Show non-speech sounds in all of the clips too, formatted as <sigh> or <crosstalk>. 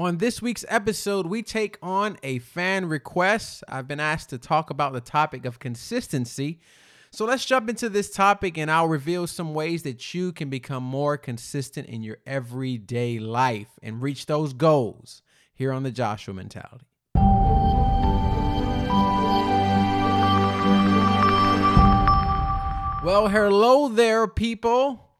On this week's episode, we take on a fan request. I've been asked to talk about the topic of consistency. So let's jump into this topic and I'll reveal some ways that you can become more consistent in your everyday life and reach those goals here on the Joshua Mentality. Well, hello there, people.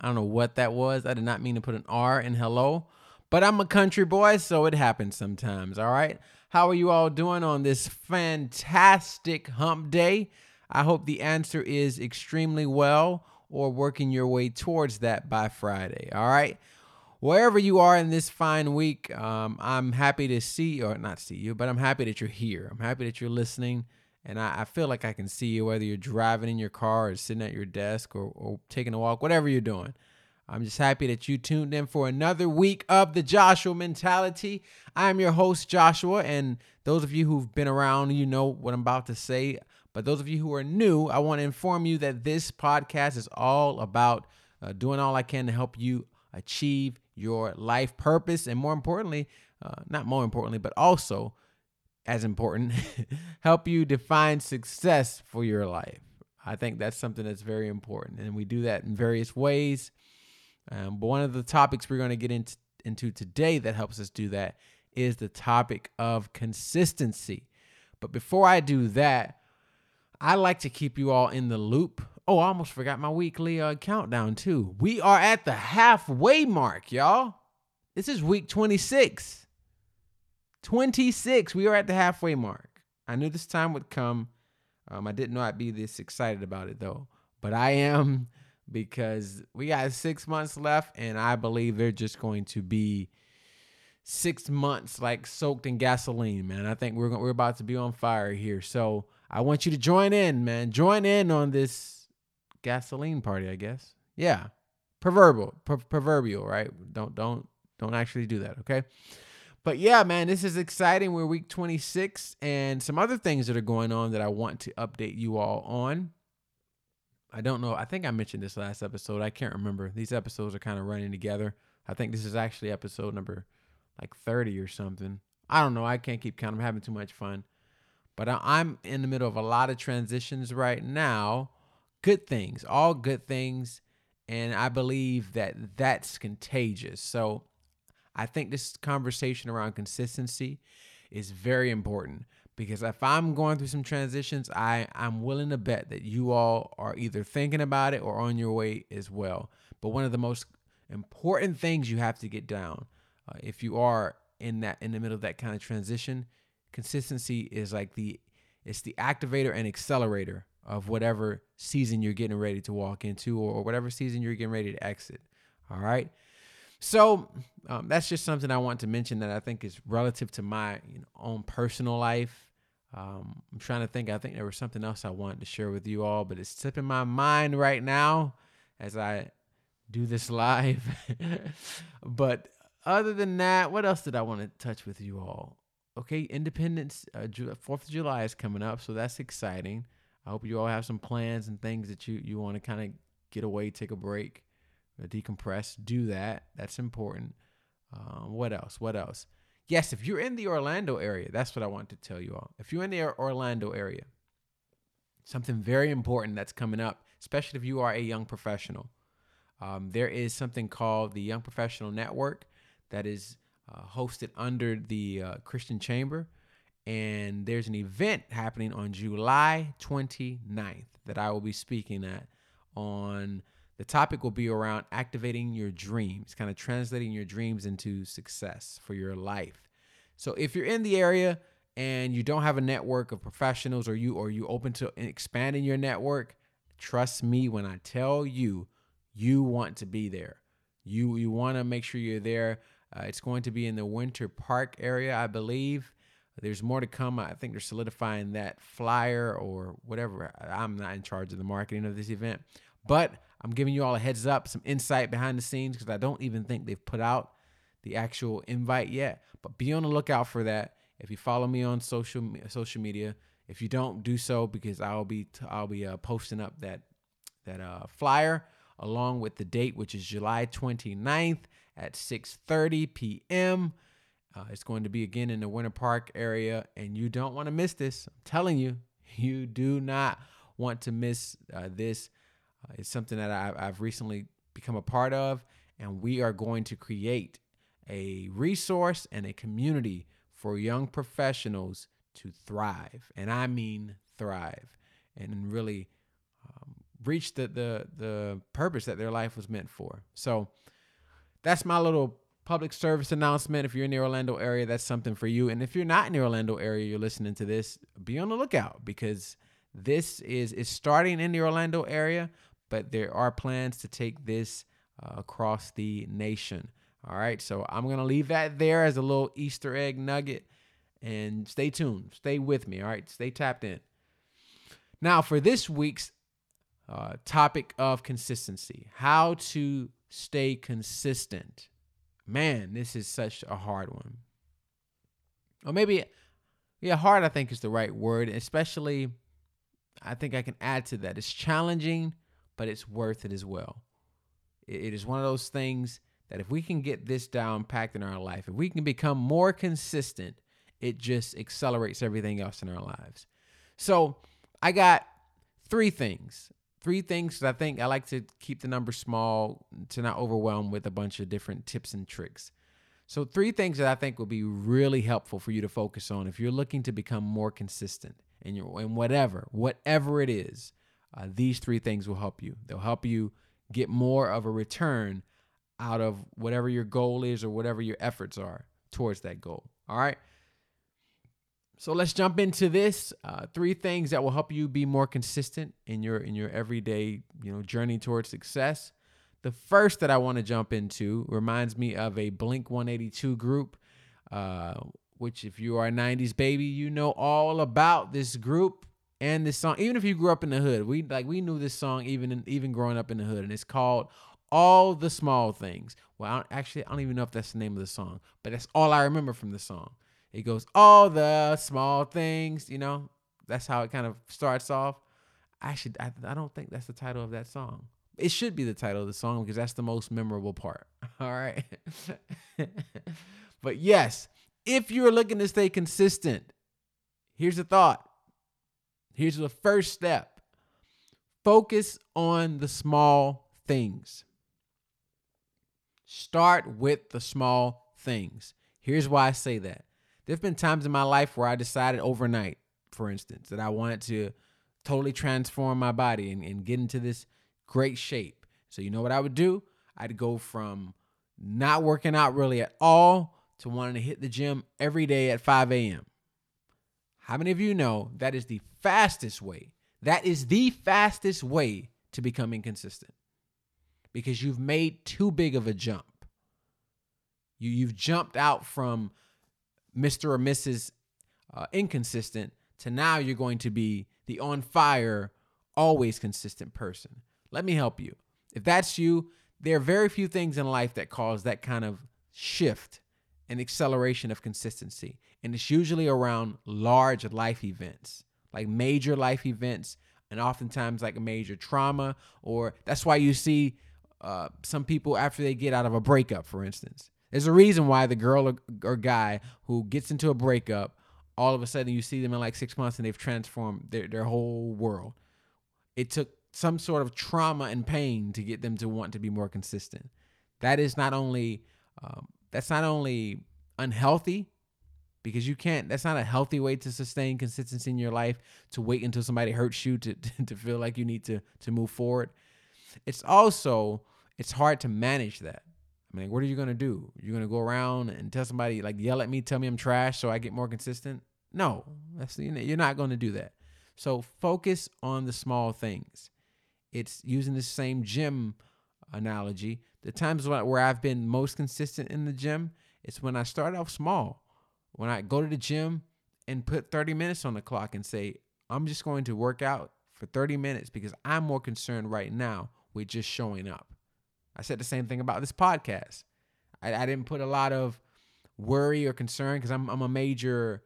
I don't know what that was. I did not mean to put an R in hello. But I'm a country boy, so it happens sometimes, all right? How are you all doing on this fantastic hump day? I hope the answer is extremely well or working your way towards that by Friday, all right? Wherever you are in this fine week, um, I'm happy to see, or not see you, but I'm happy that you're here. I'm happy that you're listening. And I, I feel like I can see you whether you're driving in your car or sitting at your desk or, or taking a walk, whatever you're doing. I'm just happy that you tuned in for another week of the Joshua Mentality. I'm your host, Joshua, and those of you who've been around, you know what I'm about to say. But those of you who are new, I want to inform you that this podcast is all about uh, doing all I can to help you achieve your life purpose, and more importantly, uh, not more importantly, but also as important, <laughs> help you define success for your life. I think that's something that's very important, and we do that in various ways. Um, but one of the topics we're going to get into, into today that helps us do that is the topic of consistency. But before I do that, I like to keep you all in the loop. Oh, I almost forgot my weekly uh, countdown too. We are at the halfway mark, y'all. This is week 26. 26. We are at the halfway mark. I knew this time would come. Um, I didn't know I'd be this excited about it though, but I am because we got six months left, and I believe they're just going to be six months like soaked in gasoline, man. I think we're we're about to be on fire here. So I want you to join in, man. Join in on this gasoline party, I guess. Yeah, proverbial, pro- proverbial, right? Don't don't don't actually do that, okay? But yeah, man, this is exciting. We're week 26 and some other things that are going on that I want to update you all on. I don't know. I think I mentioned this last episode. I can't remember. These episodes are kind of running together. I think this is actually episode number like 30 or something. I don't know. I can't keep count. I'm having too much fun. But I'm in the middle of a lot of transitions right now. Good things, all good things. And I believe that that's contagious. So I think this conversation around consistency is very important because if I'm going through some transitions, I I'm willing to bet that you all are either thinking about it or on your way as well. But one of the most important things you have to get down uh, if you are in that in the middle of that kind of transition, consistency is like the it's the activator and accelerator of whatever season you're getting ready to walk into or, or whatever season you're getting ready to exit. All right. So um, that's just something I want to mention that I think is relative to my you know, own personal life um, I'm trying to think. I think there was something else I wanted to share with you all, but it's slipping my mind right now as I do this live. <laughs> but other than that, what else did I want to touch with you all? Okay, Independence, uh, Fourth of July is coming up, so that's exciting. I hope you all have some plans and things that you you want to kind of get away, take a break, decompress. Do that. That's important. Um, what else? What else? Yes, if you're in the Orlando area, that's what I want to tell you all. If you're in the Orlando area, something very important that's coming up, especially if you are a young professional. Um, there is something called the Young Professional Network that is uh, hosted under the uh, Christian Chamber. And there's an event happening on July 29th that I will be speaking at on the topic will be around activating your dreams, kind of translating your dreams into success for your life. So if you're in the area and you don't have a network of professionals or you or you open to expanding your network, trust me when I tell you you want to be there. You you want to make sure you're there. Uh, it's going to be in the Winter Park area, I believe. There's more to come. I think they're solidifying that flyer or whatever. I'm not in charge of the marketing of this event, but I'm giving you all a heads up, some insight behind the scenes because I don't even think they've put out the actual invite yet. But be on the lookout for that. If you follow me on social social media, if you don't do so, because I'll be I'll be uh, posting up that that uh, flyer along with the date, which is July 29th at 6:30 p.m. Uh, it's going to be again in the Winter Park area, and you don't want to miss this. I'm telling you, <laughs> you do not want to miss uh, this. Uh, it's something that I, I've recently become a part of, and we are going to create a resource and a community for young professionals to thrive. And I mean thrive and really um, reach the, the, the purpose that their life was meant for. So that's my little public service announcement. If you're in the Orlando area, that's something for you. And if you're not in the Orlando area, you're listening to this, be on the lookout because this is is starting in the Orlando area, but there are plans to take this uh, across the nation. All right, so I'm gonna leave that there as a little Easter egg nugget, and stay tuned, stay with me. All right, stay tapped in. Now for this week's uh, topic of consistency, how to stay consistent. Man, this is such a hard one. Or maybe, yeah, hard. I think is the right word, especially. I think I can add to that. It's challenging, but it's worth it as well. it is one of those things that if we can get this down packed in our life, if we can become more consistent, it just accelerates everything else in our lives. So I got three things. Three things that I think I like to keep the number small to not overwhelm with a bunch of different tips and tricks. So, three things that I think will be really helpful for you to focus on if you're looking to become more consistent in your in whatever, whatever it is. Uh, these three things will help you. They'll help you get more of a return out of whatever your goal is or whatever your efforts are towards that goal. All right. So let's jump into this. Uh, three things that will help you be more consistent in your in your everyday you know journey towards success. The first that I want to jump into reminds me of a Blink 182 group, uh, which if you are a 90s baby, you know all about this group and this song. Even if you grew up in the hood, we like we knew this song even in, even growing up in the hood, and it's called all the small things. Well, I actually, I don't even know if that's the name of the song, but that's all I remember from the song. It goes, all the small things, you know, that's how it kind of starts off. Actually, I, I don't think that's the title of that song. It should be the title of the song because that's the most memorable part. <laughs> All right. <laughs> but yes, if you're looking to stay consistent, here's a thought. Here's the first step focus on the small things. Start with the small things. Here's why I say that. There have been times in my life where I decided overnight, for instance, that I wanted to totally transform my body and, and get into this great shape. So, you know what I would do? I'd go from not working out really at all to wanting to hit the gym every day at 5 a.m. How many of you know that is the fastest way? That is the fastest way to become inconsistent because you've made too big of a jump. You you've jumped out from Mr. or Mrs. Uh, inconsistent to now you're going to be the on fire, always consistent person. Let me help you. If that's you, there are very few things in life that cause that kind of shift and acceleration of consistency. And it's usually around large life events, like major life events, and oftentimes like major trauma. Or that's why you see uh, some people after they get out of a breakup, for instance. There's a reason why the girl or, or guy who gets into a breakup, all of a sudden you see them in like six months and they've transformed their, their whole world. It took some sort of trauma and pain to get them to want to be more consistent. That is not only um, that's not only unhealthy because you can't that's not a healthy way to sustain consistency in your life to wait until somebody hurts you to, <laughs> to feel like you need to to move forward it's also it's hard to manage that. I mean, what are you gonna do? You're gonna go around and tell somebody like yell at me, tell me I'm trash, so I get more consistent? No, that's you're not gonna do that. So focus on the small things. It's using the same gym analogy. The times where I've been most consistent in the gym, it's when I start off small. When I go to the gym and put 30 minutes on the clock and say, I'm just going to work out for 30 minutes because I'm more concerned right now with just showing up. I said the same thing about this podcast. I, I didn't put a lot of worry or concern because I'm I'm a major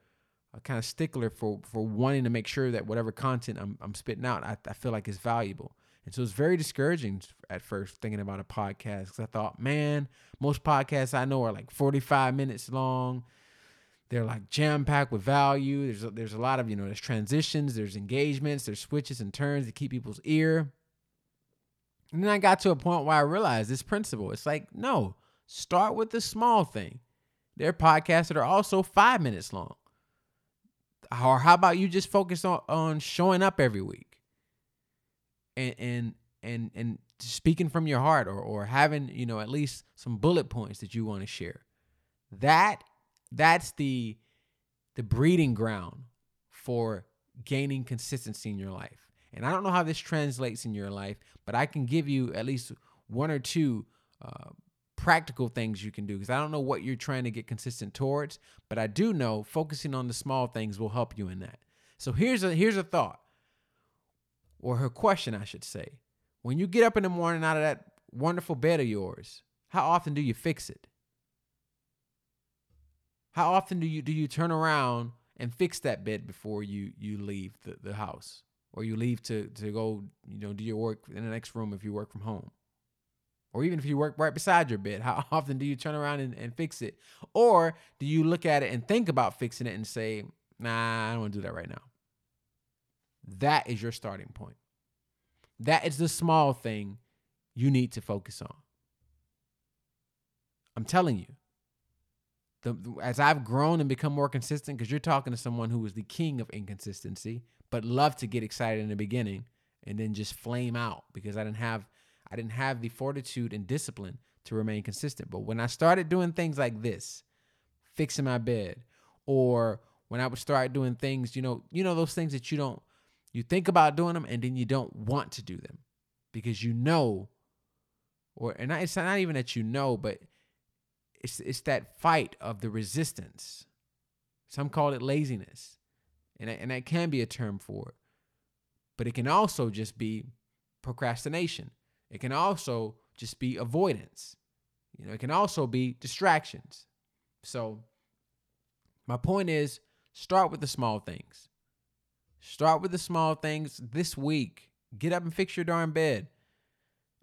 uh, a kind of stickler for for wanting to make sure that whatever content I'm I'm spitting out, I, I feel like is valuable. And so it's very discouraging at first thinking about a podcast because I thought, man, most podcasts I know are like 45 minutes long. They're like jam packed with value. There's a, there's a lot of you know there's transitions, there's engagements, there's switches and turns to keep people's ear. And then I got to a point where I realized this principle. It's like no, start with the small thing. There are podcasts that are also five minutes long. Or how about you just focus on, on showing up every week and and and and speaking from your heart or or having, you know, at least some bullet points that you want to share. That that's the the breeding ground for gaining consistency in your life. And I don't know how this translates in your life, but I can give you at least one or two uh, practical things you can do because I don't know what you're trying to get consistent towards, but I do know focusing on the small things will help you in that. So here's a here's a thought or her question I should say. When you get up in the morning out of that wonderful bed of yours, how often do you fix it? How often do you do you turn around and fix that bed before you you leave the, the house or you leave to to go, you know, do your work in the next room if you work from home? or even if you work right beside your bed, <laughs> how often do you turn around and, and fix it? Or do you look at it and think about fixing it and say, nah, I don't want to do that right now? That is your starting point. That is the small thing you need to focus on. I'm telling you, the, as I've grown and become more consistent, because you're talking to someone who was the king of inconsistency, but love to get excited in the beginning and then just flame out because I didn't have I didn't have the fortitude and discipline to remain consistent. But when I started doing things like this, fixing my bed, or when I would start doing things, you know, you know those things that you don't you think about doing them and then you don't want to do them because you know or and it's not even that you know, but it's it's that fight of the resistance. Some call it laziness. And and that can be a term for it. But it can also just be procrastination. It can also just be avoidance. You know, it can also be distractions. So my point is start with the small things. Start with the small things this week. Get up and fix your darn bed.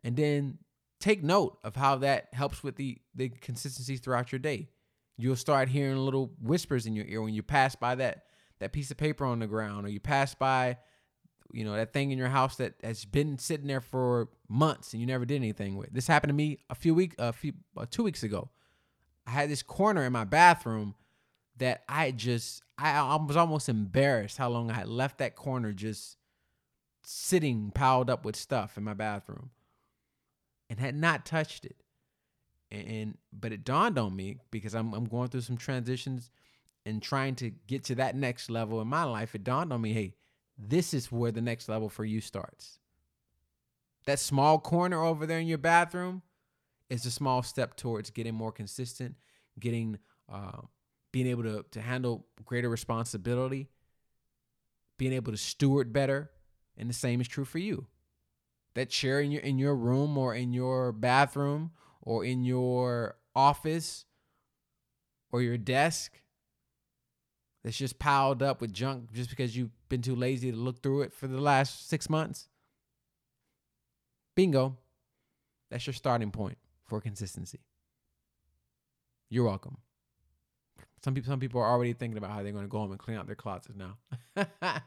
And then take note of how that helps with the the consistency throughout your day. You'll start hearing little whispers in your ear when you pass by that that piece of paper on the ground or you pass by you know that thing in your house that has been sitting there for months and you never did anything with. This happened to me a few weeks, a few uh, two weeks ago. I had this corner in my bathroom that I just I, was almost embarrassed how long I had left that corner just sitting piled up with stuff in my bathroom and had not touched it. And, and but it dawned on me because I'm I'm going through some transitions and trying to get to that next level in my life. It dawned on me, hey, this is where the next level for you starts. That small corner over there in your bathroom is a small step towards getting more consistent, getting uh, being able to to handle greater responsibility, being able to steward better, and the same is true for you. That chair in your in your room or in your bathroom or in your office or your desk that's just piled up with junk just because you've been too lazy to look through it for the last six months? Bingo. That's your starting point for consistency. You're welcome. Some people, some people are already thinking about how they're going to go home and clean out their closets now. <laughs>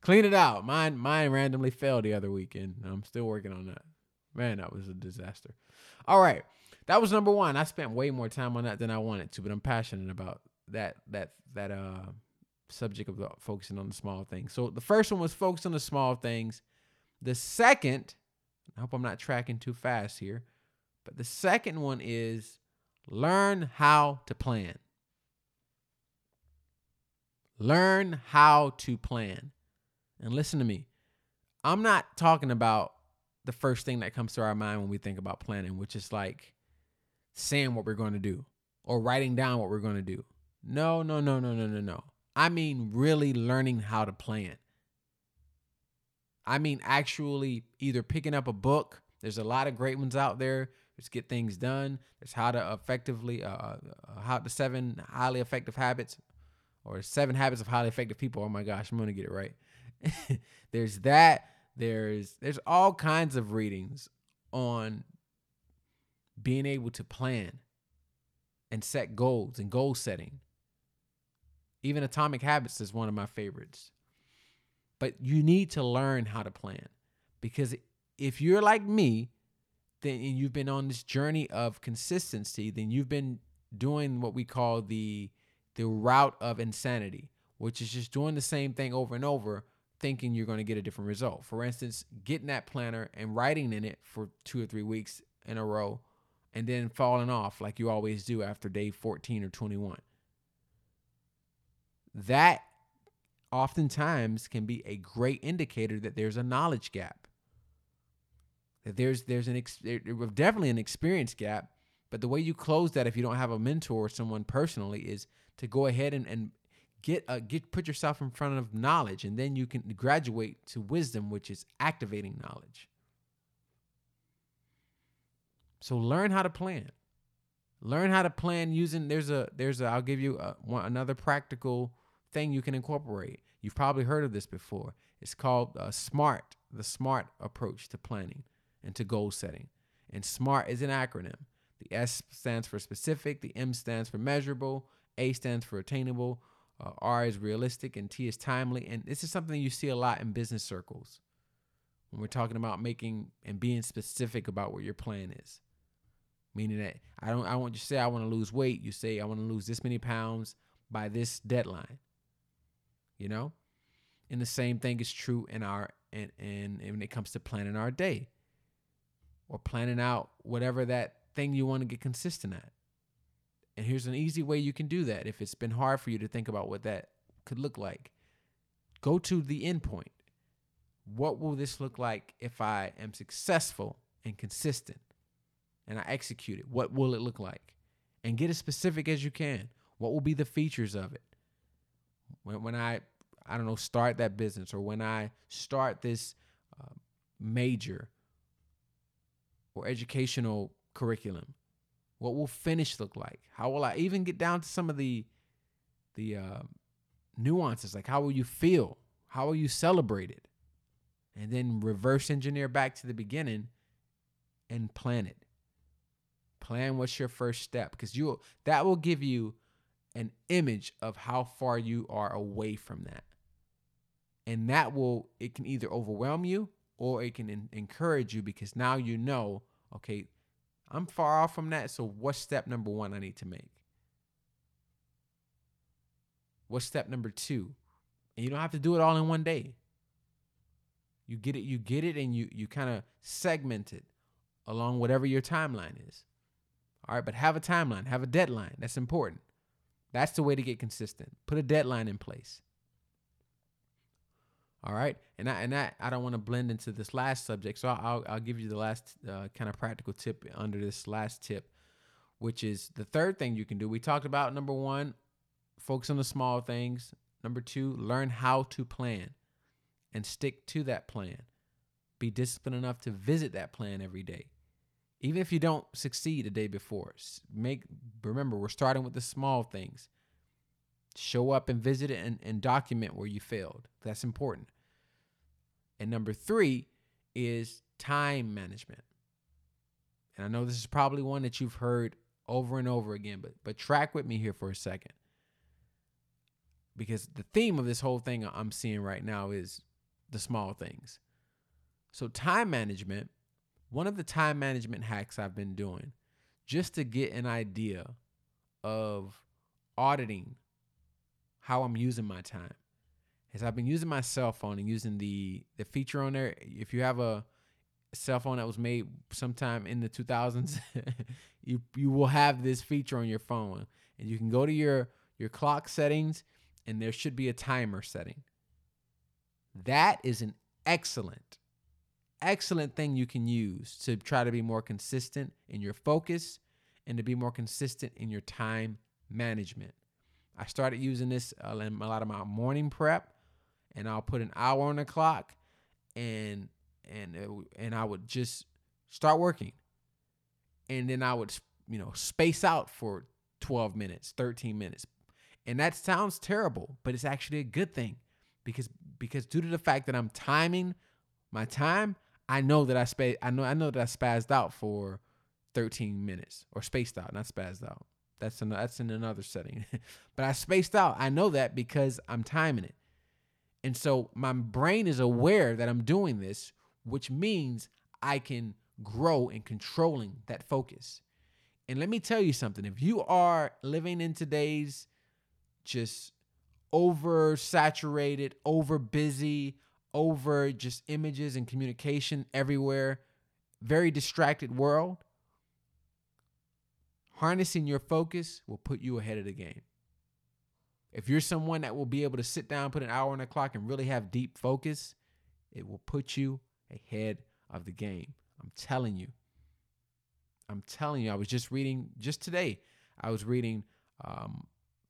clean it out. Mine, mine randomly fell the other weekend. I'm still working on that. Man, that was a disaster. All right, that was number one. I spent way more time on that than I wanted to, but I'm passionate about that that that uh subject of focusing on the small things. So the first one was focus on the small things. The second, I hope I'm not tracking too fast here, but the second one is learn how to plan. Learn how to plan. And listen to me. I'm not talking about the first thing that comes to our mind when we think about planning, which is like saying what we're going to do or writing down what we're going to do. No, no, no, no, no, no, no. I mean, really learning how to plan. I mean, actually either picking up a book. There's a lot of great ones out there. There's get things done. There's how to effectively, uh, uh, how the seven highly effective habits or seven habits of highly effective people. Oh my gosh, I'm to get it right. <laughs> There's that. There's there's all kinds of readings on being able to plan and set goals and goal setting. Even Atomic Habits is one of my favorites. But you need to learn how to plan because if you're like me, then and you've been on this journey of consistency, then you've been doing what we call the the route of insanity, which is just doing the same thing over and over, thinking you're going to get a different result. For instance, getting that planner and writing in it for two or three weeks in a row, and then falling off like you always do after day 14 or 21. That oftentimes can be a great indicator that there's a knowledge gap. That there's there's an ex- definitely an experience gap, but the way you close that if you don't have a mentor or someone personally is to go ahead and, and get a, get put yourself in front of knowledge and then you can graduate to wisdom which is activating knowledge. So learn how to plan. Learn how to plan using there's a there's a I'll give you a, one, another practical thing you can incorporate. You've probably heard of this before. It's called uh, SMART, the SMART approach to planning and to goal setting. And SMART is an acronym. The S stands for specific, the M stands for measurable, A stands for attainable, uh, R is realistic, and T is timely. And this is something you see a lot in business circles when we're talking about making and being specific about what your plan is meaning that I don't I want you to say I want to lose weight. You say I want to lose this many pounds by this deadline. You know? And the same thing is true in our and and, and when it comes to planning our day or planning out whatever that thing you want to get consistent at. And here's an easy way you can do that if it's been hard for you to think about what that could look like. Go to the end point. What will this look like if I am successful and consistent? and I execute it, what will it look like? And get as specific as you can. What will be the features of it? When, when I, I don't know, start that business or when I start this uh, major or educational curriculum, what will finish look like? How will I even get down to some of the the uh, nuances? Like how will you feel? How will you celebrate it? And then reverse engineer back to the beginning and plan it. Plan what's your first step because you that will give you an image of how far you are away from that. And that will it can either overwhelm you or it can in, encourage you because now you know, okay, I'm far off from that, so what's step number 1 I need to make? What's step number 2? And you don't have to do it all in one day. You get it, you get it and you you kind of segment it along whatever your timeline is. All right, but have a timeline, have a deadline. That's important. That's the way to get consistent. Put a deadline in place. All right, and I and that I don't want to blend into this last subject, so I'll I'll give you the last uh, kind of practical tip under this last tip, which is the third thing you can do. We talked about number one, focus on the small things. Number two, learn how to plan, and stick to that plan. Be disciplined enough to visit that plan every day even if you don't succeed the day before make remember we're starting with the small things show up and visit it and, and document where you failed that's important and number three is time management. And i know this is probably one that you've heard over and over again but but track with me here for a second. Because the theme of this whole thing i'm seeing right now is the small things. So time management one of the time management hacks I've been doing just to get an idea of auditing how I'm using my time is I've been using my cell phone and using the the feature on there. If you have a cell phone that was made sometime in the 2000s, <laughs> you you will have this feature on your phone, and you can go to your your clock settings, and there should be a timer setting. That is an excellent excellent thing you can use to try to be more consistent in your focus and to be more consistent in your time management. I started using this uh, in a lot of my morning prep, and I'll put an hour on the clock, and and it, and I would just start working, and then I would you know space out for 12 minutes, 13 minutes, and that sounds terrible, but it's actually a good thing because because due to the fact that I'm timing my time, I know that I spa- I know I know that I spazzed out for 13 minutes or spaced out, not spazzed out. That's that's in another setting. <laughs> but I spaced out. I know that because I'm timing it. And so my brain is aware that I'm doing this, which means I can grow in controlling that focus. And let me tell you something. If you are living in today's just oversaturated, over busy, over just images and communication everywhere, very distracted world, harnessing your focus will put you ahead of the game. If you're someone that will be able to sit down, put an hour on the clock, and really have deep focus, it will put you ahead of the game. I'm telling you. I'm telling you. I was just reading, just today, I was reading um,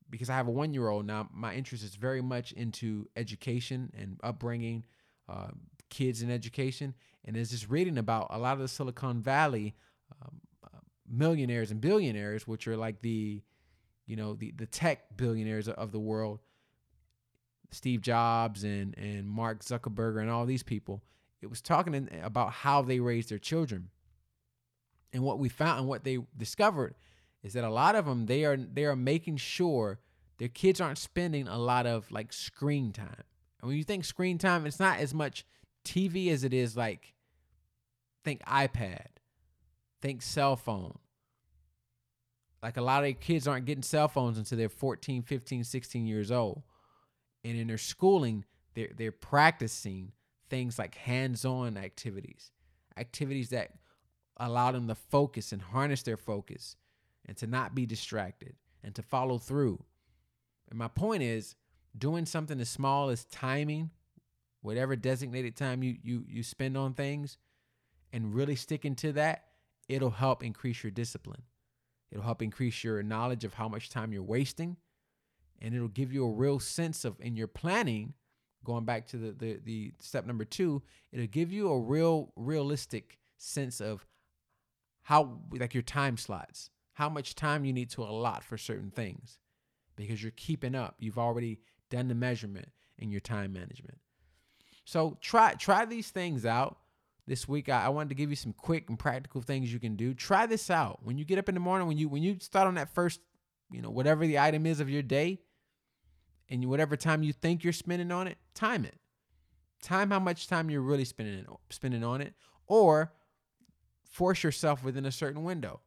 because I have a one year old now. My interest is very much into education and upbringing, uh, kids in education. And there's just reading about a lot of the Silicon Valley um, uh, millionaires and billionaires, which are like the, you know, the, the tech billionaires of the world, Steve Jobs and, and Mark Zuckerberg and all these people. It was talking about how they raise their children. And what we found and what they discovered is that a lot of them they are they are making sure their kids aren't spending a lot of like screen time. And when you think screen time, it's not as much TV as it is like think iPad, think cell phone. Like a lot of kids aren't getting cell phones until they're 14, 15, 16 years old. And in their schooling, they're they're practicing things like hands-on activities, activities that allow them to focus and harness their focus and to not be distracted and to follow through. And my point is doing something as small as timing, whatever designated time you you you spend on things and really sticking to that, it'll help increase your discipline. It'll help increase your knowledge of how much time you're wasting and it'll give you a real sense of in your planning going back to the, the the step number 2, it'll give you a real realistic sense of how like your time slots how much time you need to allot for certain things because you're keeping up. You've already done the measurement in your time management. So try try these things out this week. I, I wanted to give you some quick and practical things you can do. Try this out. When you get up in the morning, when you when you start on that first, you know, whatever the item is of your day, and whatever time you think you're spending on it, time it. Time how much time you're really spending spending on it, or force yourself within a certain window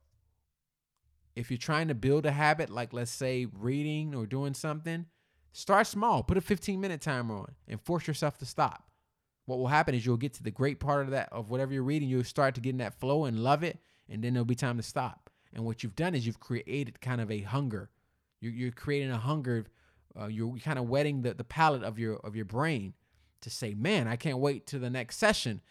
if you're trying to build a habit, like let's say reading or doing something, start small. Put a 15 minute timer on and force yourself to stop. What will happen is you'll get to the great part of that of whatever you're reading. You'll start to get in that flow and love it, and then there'll be time to stop. And what you've done is you've created kind of a hunger. You're, you're creating a hunger. Uh, you're kind of whetting the, the palate of your of your brain to say, "Man, I can't wait to the next session."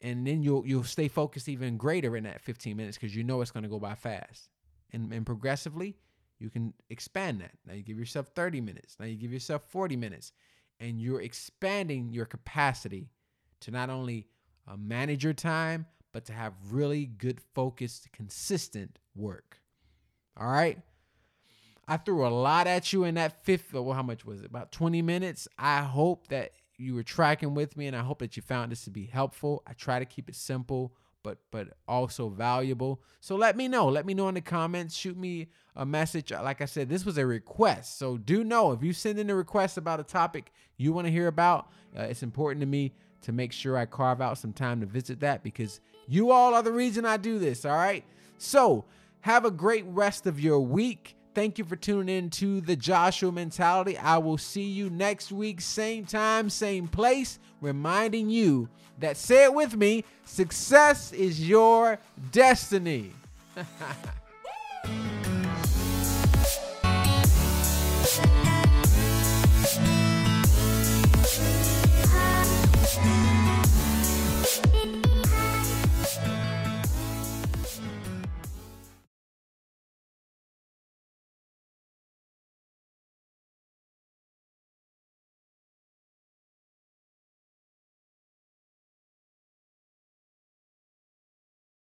And then you'll you'll stay focused even greater in that 15 minutes because you know it's going to go by fast and, and progressively you can expand that. Now you give yourself 30 minutes. Now you give yourself 40 minutes. And you're expanding your capacity to not only uh, manage your time, but to have really good, focused, consistent work. All right. I threw a lot at you in that fifth, well, how much was it? About 20 minutes. I hope that you were tracking with me and I hope that you found this to be helpful. I try to keep it simple but but also valuable. So let me know. Let me know in the comments. Shoot me a message. Like I said, this was a request. So do know if you send in a request about a topic you want to hear about, uh, it's important to me to make sure I carve out some time to visit that because you all are the reason I do this. All right. So have a great rest of your week. Thank you for tuning in to the Joshua Mentality. I will see you next week, same time, same place, reminding you that say it with me success is your destiny. <laughs>